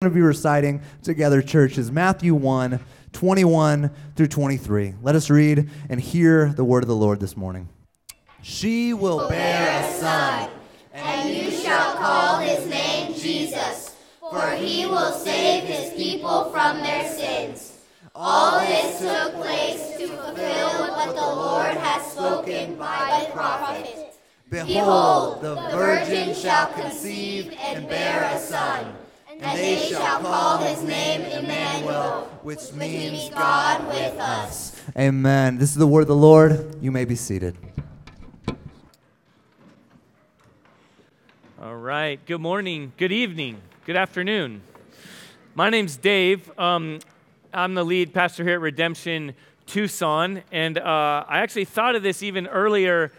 to be reciting together, church, is Matthew 1 21 through 23. Let us read and hear the word of the Lord this morning. She will bear a son, and you shall call his name Jesus, for he will save his people from their sins. All this took place to fulfill what the Lord has spoken by the prophet. Behold, the virgin shall conceive and bear a son and they shall call his name Emmanuel, which means God with us. Amen. This is the word of the Lord. You may be seated. All right. Good morning, good evening, good afternoon. My name's Dave. Um, I'm the lead pastor here at Redemption Tucson, and uh, I actually thought of this even earlier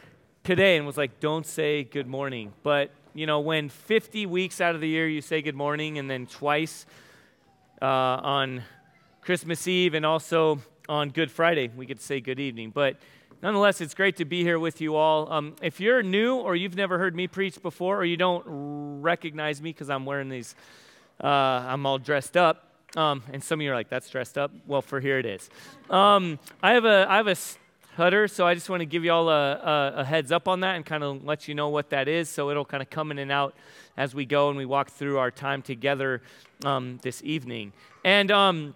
today and was like, don't say good morning. But you know, when 50 weeks out of the year you say good morning and then twice uh, on Christmas Eve and also on Good Friday, we get to say good evening. But nonetheless, it's great to be here with you all. Um, if you're new or you've never heard me preach before or you don't recognize me because I'm wearing these, uh, I'm all dressed up. Um, and some of you are like, that's dressed up. Well, for here it is. Um, I have a, I have a Hutter. So I just want to give you all a, a, a heads up on that and kind of let you know what that is. So it'll kind of come in and out as we go and we walk through our time together um, this evening. And um,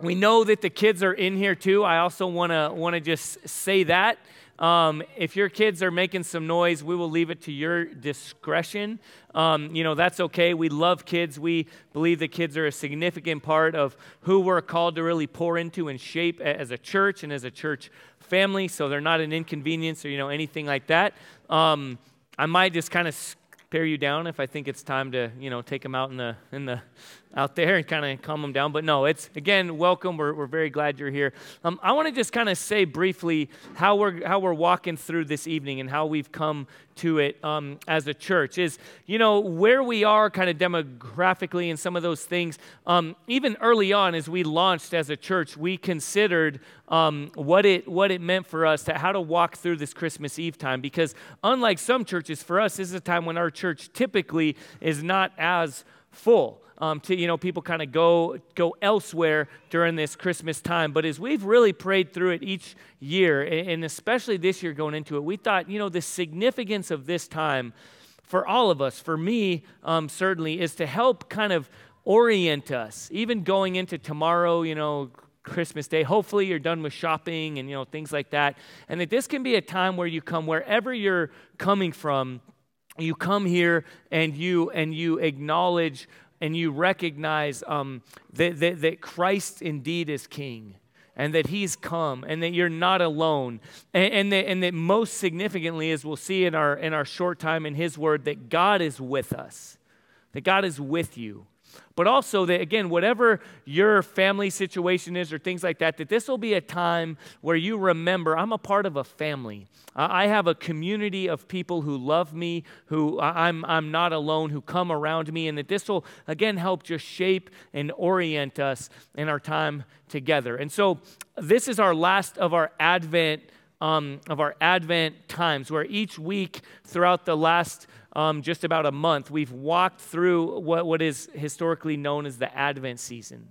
we know that the kids are in here too. I also want to want to just say that. Um, if your kids are making some noise, we will leave it to your discretion. Um, you know, that's okay. We love kids. We believe that kids are a significant part of who we're called to really pour into and shape as a church and as a church family, so they're not an inconvenience or, you know, anything like that. Um, I might just kind of stare you down if I think it's time to, you know, take them out in the, in the out there and kind of calm them down. But no, it's again, welcome. We're, we're very glad you're here. Um, I want to just kind of say briefly how we're how we're walking through this evening and how we've come to it um, as a church. Is you know where we are kind of demographically and some of those things. Um, even early on, as we launched as a church, we considered um, what it what it meant for us to how to walk through this Christmas Eve time because unlike some churches, for us, this is a time when our church typically is not as full um, to you know people kind of go go elsewhere during this Christmas time. But as we've really prayed through it each year, and especially this year going into it, we thought you know the significance of this time for all of us, for me um, certainly, is to help kind of orient us, even going into tomorrow. You know, Christmas Day. Hopefully, you're done with shopping and you know things like that, and that this can be a time where you come wherever you're coming from. You come here and you and you acknowledge and you recognize um, that, that, that Christ indeed is King and that he's come and that you're not alone and, and, that, and that most significantly as we'll see in our in our short time in his word that god is with us that god is with you but also that, again, whatever your family situation is or things like that, that this will be a time where you remember I'm a part of a family. I have a community of people who love me, who I'm, I'm not alone, who come around me, and that this will, again, help just shape and orient us in our time together. And so this is our last of our Advent. Um, of our Advent times, where each week throughout the last um, just about a month, we've walked through what, what is historically known as the Advent season.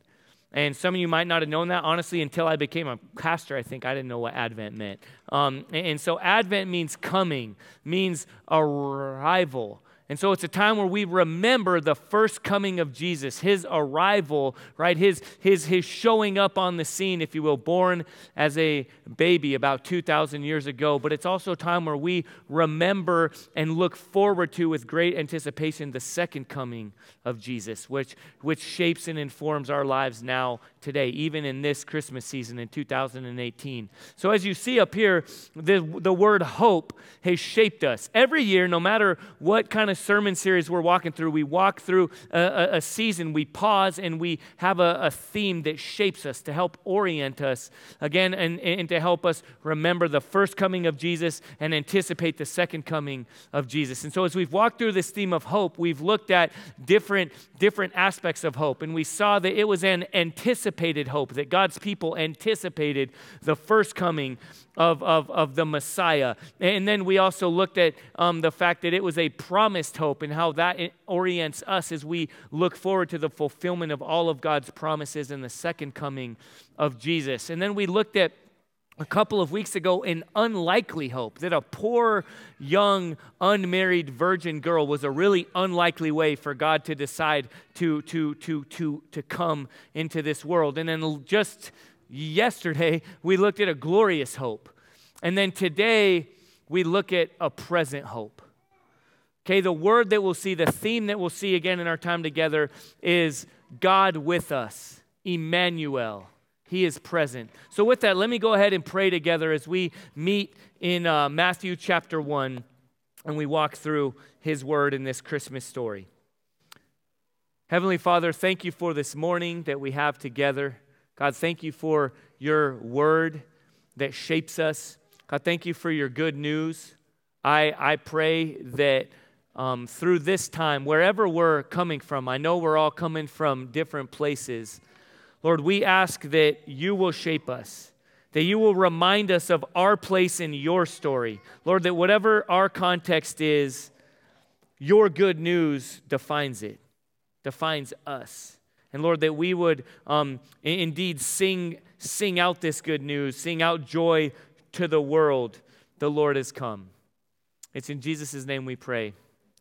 And some of you might not have known that, honestly, until I became a pastor. I think I didn't know what Advent meant. Um, and, and so, Advent means coming, means arrival. And so it's a time where we remember the first coming of Jesus, his arrival, right? His, his, his showing up on the scene, if you will, born as a baby about 2,000 years ago. But it's also a time where we remember and look forward to with great anticipation the second coming of Jesus, which, which shapes and informs our lives now, today, even in this Christmas season in 2018. So as you see up here, the, the word hope has shaped us. Every year, no matter what kind of of sermon series we're walking through, we walk through a, a, a season, we pause, and we have a, a, theme that shapes us to help orient us again and, and to help us remember the first coming of Jesus and anticipate the second coming of Jesus. And so, as we've walked through this theme of hope, we've looked at different, different aspects of hope, and we saw that it was an anticipated hope, that God's people anticipated the first coming of, of, of the Messiah. And then we also looked at um, the fact that it was a promised hope and how that orients us as we look forward to the fulfillment of all of God's promises in the second coming of Jesus. And then we looked at a couple of weeks ago an unlikely hope that a poor, young, unmarried virgin girl was a really unlikely way for God to decide to, to, to, to, to come into this world. And then just yesterday, we looked at a glorious hope. And then today, we look at a present hope. Okay, the word that we'll see, the theme that we'll see again in our time together is God with us, Emmanuel. He is present. So, with that, let me go ahead and pray together as we meet in uh, Matthew chapter 1 and we walk through his word in this Christmas story. Heavenly Father, thank you for this morning that we have together. God, thank you for your word that shapes us. God, thank you for your good news. I, I pray that um, through this time, wherever we're coming from, I know we're all coming from different places. Lord, we ask that you will shape us, that you will remind us of our place in your story. Lord, that whatever our context is, your good news defines it, defines us. And Lord, that we would um, indeed sing, sing out this good news, sing out joy to the world. The Lord has come. It's in Jesus' name we pray.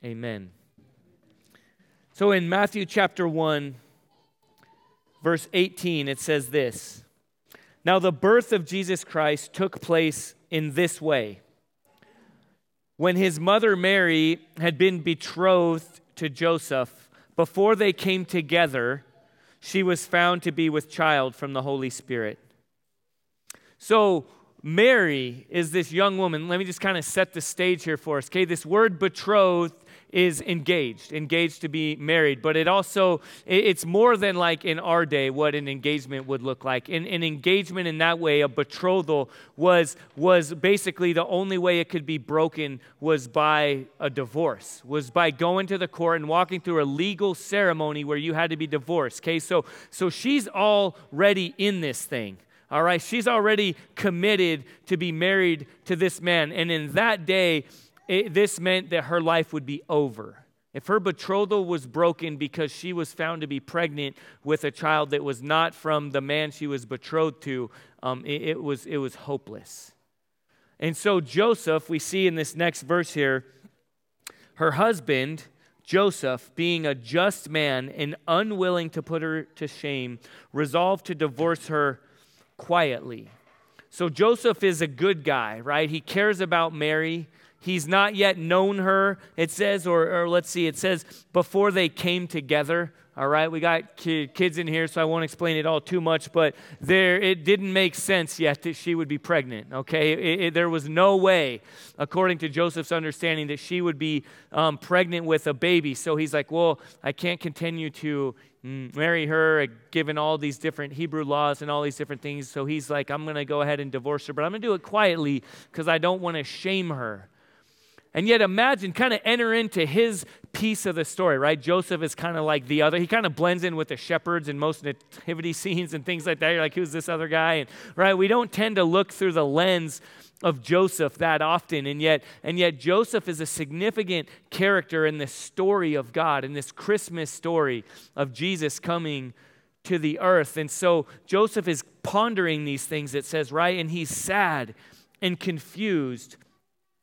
Amen. So in Matthew chapter 1, verse 18, it says this Now the birth of Jesus Christ took place in this way. When his mother Mary had been betrothed to Joseph, before they came together, she was found to be with child from the Holy Spirit. So, Mary is this young woman. Let me just kind of set the stage here for us. Okay, this word betrothed is engaged, engaged to be married. But it also, it's more than like in our day what an engagement would look like. In, an engagement in that way, a betrothal was, was basically the only way it could be broken was by a divorce, was by going to the court and walking through a legal ceremony where you had to be divorced. Okay, so, so she's already in this thing. All right, she's already committed to be married to this man. And in that day, it, this meant that her life would be over. If her betrothal was broken because she was found to be pregnant with a child that was not from the man she was betrothed to, um, it, it, was, it was hopeless. And so, Joseph, we see in this next verse here, her husband, Joseph, being a just man and unwilling to put her to shame, resolved to divorce her quietly. So, Joseph is a good guy, right? He cares about Mary. He's not yet known her, it says, or, or let's see, it says before they came together. All right, we got kids in here, so I won't explain it all too much, but there it didn't make sense yet that she would be pregnant. Okay, it, it, there was no way, according to Joseph's understanding, that she would be um, pregnant with a baby. So he's like, well, I can't continue to mm, marry her, given all these different Hebrew laws and all these different things. So he's like, I'm going to go ahead and divorce her, but I'm going to do it quietly because I don't want to shame her. And yet, imagine, kind of enter into his piece of the story, right? Joseph is kind of like the other. He kind of blends in with the shepherds in most nativity scenes and things like that. You're like, who's this other guy? And right, we don't tend to look through the lens of Joseph that often, and yet, and yet Joseph is a significant character in this story of God, in this Christmas story of Jesus coming to the earth. And so Joseph is pondering these things, it says, right? And he's sad and confused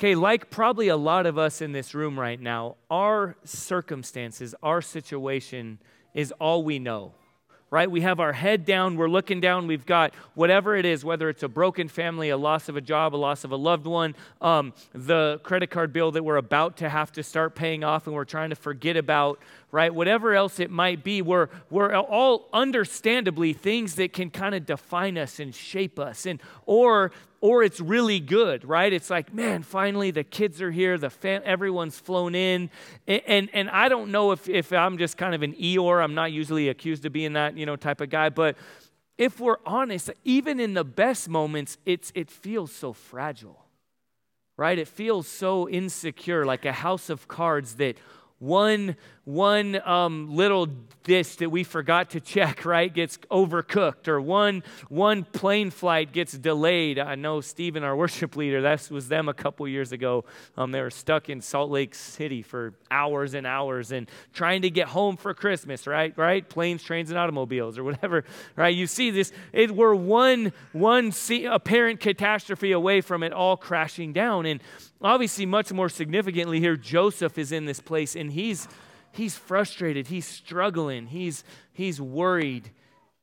Okay, like probably a lot of us in this room right now, our circumstances, our situation is all we know, right? We have our head down, we're looking down, we've got whatever it is, whether it's a broken family, a loss of a job, a loss of a loved one, um, the credit card bill that we're about to have to start paying off and we're trying to forget about, right? Whatever else it might be, we're, we're all understandably things that can kind of define us and shape us. And or or it's really good, right? It's like, man, finally the kids are here, the fam- everyone's flown in. And, and, and I don't know if, if I'm just kind of an Eeyore. I'm not usually accused of being that, you know, type of guy. But if we're honest, even in the best moments, it's, it feels so fragile, right? It feels so insecure, like a house of cards that one one um, little dish that we forgot to check right gets overcooked or one one plane flight gets delayed. I know stephen our worship leader that was them a couple years ago. Um, they were stuck in salt lake city for hours and hours and trying to get home for christmas right right? Planes trains and automobiles or whatever right? You see this it, we're one one apparent catastrophe away from it all crashing down. And obviously much more significantly here joseph is in this place and he's he's frustrated, he's struggling, he's, he's worried.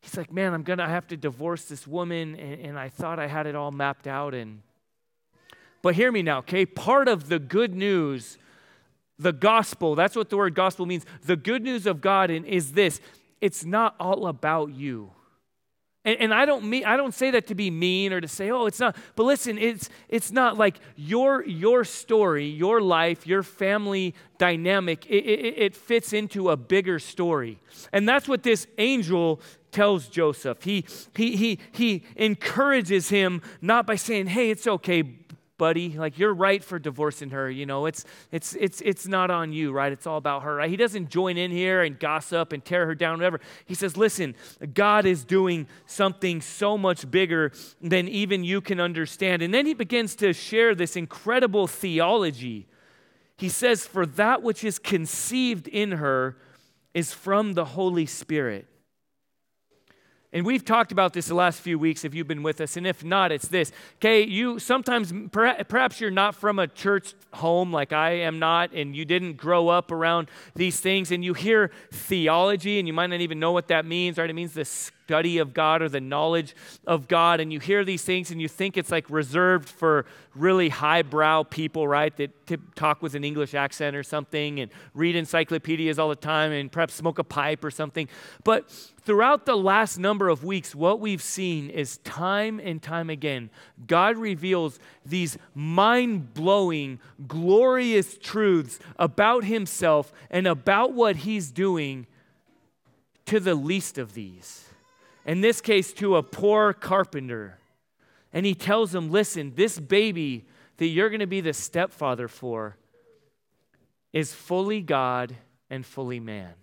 He's like, man, I'm going to have to divorce this woman, and, and I thought I had it all mapped out. And But hear me now, okay? Part of the good news, the gospel, that's what the word gospel means. The good news of God is this it's not all about you. And, and, I don't mean I don't say that to be mean or to say, oh, it's not. But listen, it's it's not like your your story, your life, your family dynamic. It, it, it fits into a bigger story, and that's what this angel tells Joseph. He he he he encourages him not by saying, hey, it's okay, buddy like you're right for divorcing her you know? It's it's it's it's not on you right? It's all about her right? He doesn't join in here and gossip and tear her down whatever. He says listen god is doing something so much bigger than even you can understand. And then he begins to share this incredible theology. He says for that which is conceived in her is from the holy spirit and we've talked about this the last few weeks if you've been with us, and if not, it's this. Okay, you sometimes, perhaps you're not from a church home like I am not, and you didn't grow up around these things, and you hear theology, and you might not even know what that means, right? It means the study of God or the knowledge of God, and you hear these things, and you think it's like reserved for really highbrow people, right? That talk with an English accent or something, and read encyclopedias all the time, and perhaps smoke a pipe or something. But throughout the last number of weeks, what we've seen is time and time again, God reveals these mind blowing, glorious truths about Himself and about what He's doing to the least of these. In this case, to a poor carpenter. And He tells him, listen, this baby that you're going to be the stepfather for is fully God and fully man.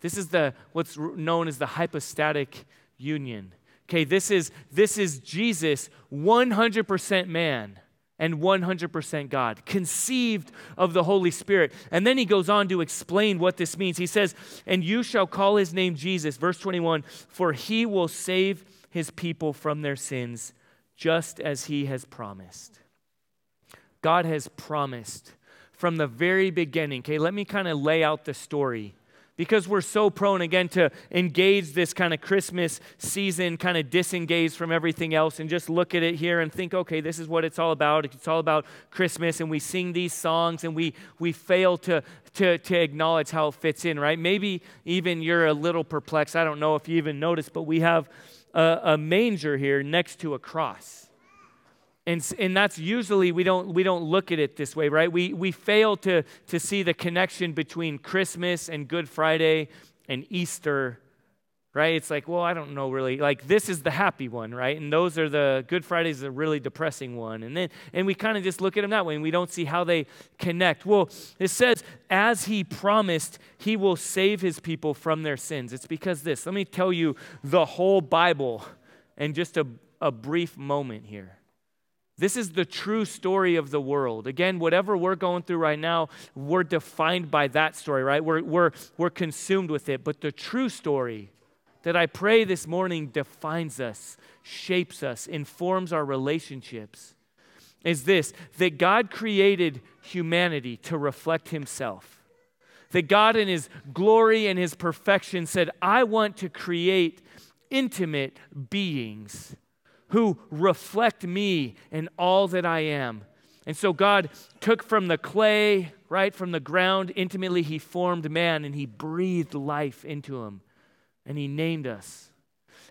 This is the what's known as the hypostatic union. Okay, this is this is Jesus 100% man and 100% God, conceived of the Holy Spirit. And then he goes on to explain what this means. He says, "And you shall call his name Jesus," verse 21, "for he will save his people from their sins, just as he has promised." God has promised from the very beginning. Okay, let me kind of lay out the story because we're so prone again to engage this kind of Christmas season, kind of disengage from everything else and just look at it here and think, okay, this is what it's all about. It's all about Christmas, and we sing these songs and we we fail to to, to acknowledge how it fits in, right? Maybe even you're a little perplexed. I don't know if you even noticed, but we have a, a manger here next to a cross. And, and that's usually we don't we don't look at it this way right? We we fail to to see the connection between christmas and good friday and easter right? It's like well i don't know really like this is the happy one right? And those are the good fridays is a really depressing one. And then and we kind of just look at them that way and we don't see how they connect. Well it says as he promised he will save his people from their sins. It's because this let me tell you the whole bible in just a, a brief moment here this is the true story of the world. Again, whatever we're going through right now, we're defined by that story, right? We're, we're, we're consumed with it. But the true story that I pray this morning defines us, shapes us, informs our relationships is this that God created humanity to reflect Himself. That God, in His glory and His perfection, said, I want to create intimate beings who reflect me and all that I am. And so God took from the clay, right? From the ground, intimately, he formed man and he breathed life into him and he named us.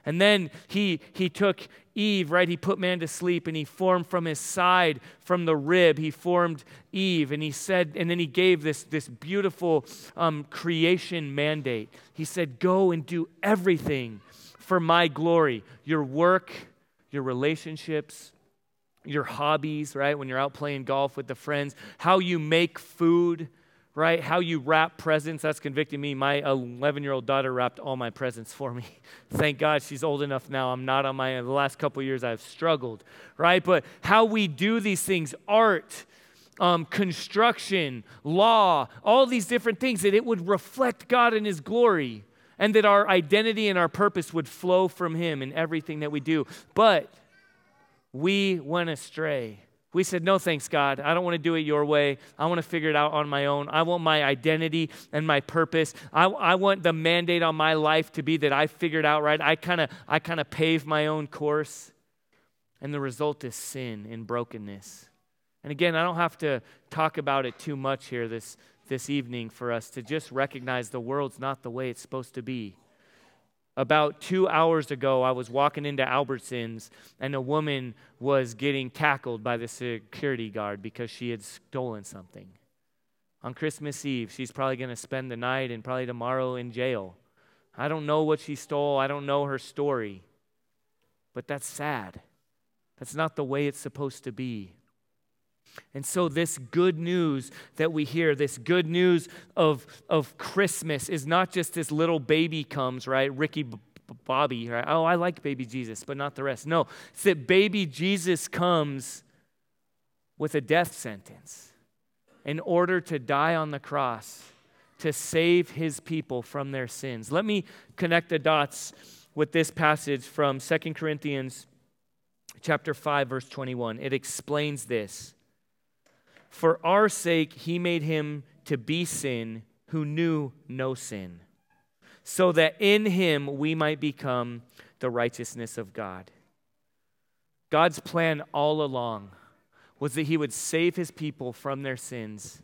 And then he, he took Eve, right? He put man to sleep and he formed from his side, from the rib, he formed Eve. And he said, and then he gave this, this beautiful um, creation mandate. He said, Go and do everything for my glory your work, your relationships, your hobbies, right? When you're out playing golf with the friends, how you make food right? How you wrap presents, that's convicting me. My 11 year old daughter wrapped all my presents for me. Thank God she's old enough now. I'm not on my, the last couple years I've struggled, right? But how we do these things, art, um, construction, law, all these different things, that it would reflect God in His glory, and that our identity and our purpose would flow from Him in everything that we do. But we went astray we said, No, thanks, God. I don't want to do it your way. I want to figure it out on my own. I want my identity and my purpose. I, I want the mandate on my life to be that I figured out right. I kind of I kind of pave my own course. And the result is sin and brokenness. And again, I don't have to talk about it too much here this, this evening for us to just recognize the world's not the way it's supposed to be. About two hours ago, I was walking into Albertsons, and a woman was getting tackled by the security guard because she had stolen something. On Christmas Eve, she's probably going to spend the night and probably tomorrow in jail. I don't know what she stole, I don't know her story, but that's sad. That's not the way it's supposed to be. And so, this good news that we hear, this good news of, of Christmas, is not just this little baby comes, right? Ricky Bobby, right? Oh, I like baby Jesus, but not the rest. No, it's that baby Jesus comes with a death sentence in order to die on the cross to save his people from their sins. Let me connect the dots with this passage from Second Corinthians chapter 5 verse 21. It explains this. For our sake, he made him to be sin who knew no sin, so that in him we might become the righteousness of God. God's plan all along was that he would save his people from their sins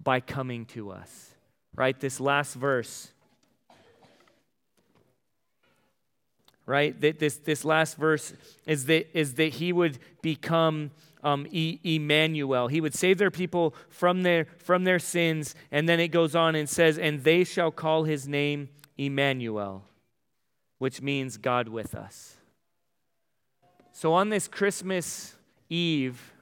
by coming to us. Right? This last verse. Right? This, this last verse is that, is that he would become um, e- Emmanuel. He would save their people from their, from their sins. And then it goes on and says, And they shall call his name Emmanuel, which means God with us. So on this Christmas Eve,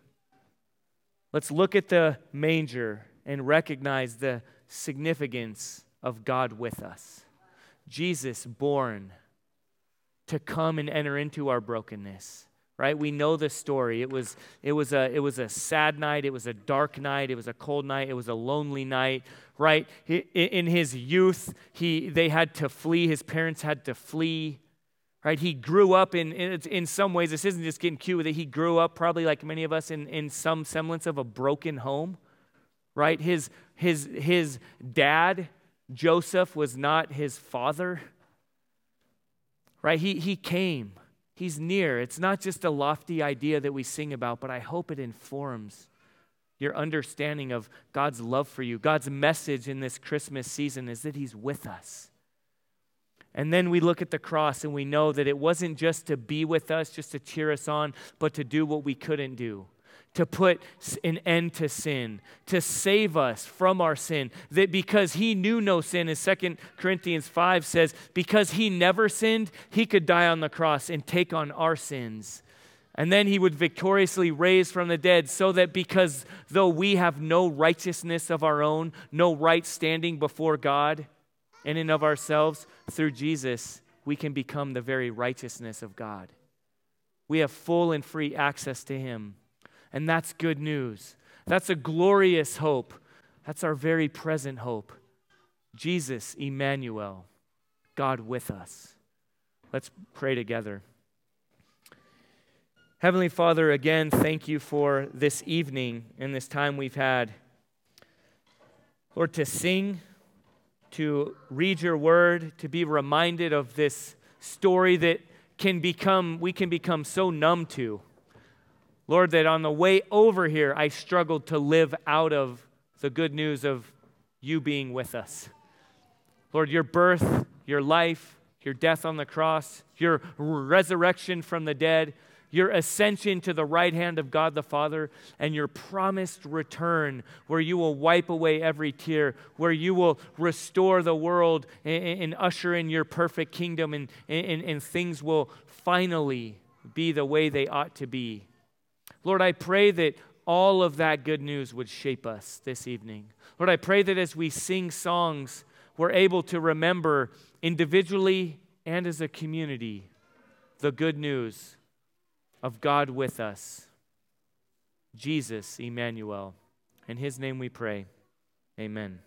let's look at the manger and recognize the significance of God with us. Jesus born to come and enter into our brokenness right? We know the story. It was it was a it was a sad night. It was a dark night. It was a cold night. It was a lonely night right? In his youth he they had to flee. His parents had to flee right? He grew up in in, in some ways this isn't just getting cute with it. He grew up probably like many of us in in some semblance of a broken home right? His his his dad joseph was not his father right he he came He's near. It's not just a lofty idea that we sing about, but I hope it informs your understanding of God's love for you. God's message in this Christmas season is that He's with us. And then we look at the cross and we know that it wasn't just to be with us, just to cheer us on, but to do what we couldn't do to put an end to sin, to save us from our sin. That because he knew no sin, as 2 Corinthians 5 says, because he never sinned, he could die on the cross and take on our sins. And then he would victoriously raise from the dead, so that because though we have no righteousness of our own, no right standing before God in and of ourselves, through Jesus, we can become the very righteousness of God. We have full and free access to him. And that's good news. That's a glorious hope. That's our very present hope. Jesus, Emmanuel, God with us. Let's pray together. Heavenly Father, again, thank you for this evening and this time we've had. Lord, to sing, to read your word, to be reminded of this story that can become, we can become so numb to. Lord, that on the way over here, I struggled to live out of the good news of you being with us. Lord, your birth, your life, your death on the cross, your resurrection from the dead, your ascension to the right hand of God the Father, and your promised return, where you will wipe away every tear, where you will restore the world and, and usher in your perfect kingdom, and, and, and things will finally be the way they ought to be. Lord, I pray that all of that good news would shape us this evening. Lord, I pray that as we sing songs, we're able to remember individually and as a community the good news of God with us. Jesus, Emmanuel. In his name we pray. Amen.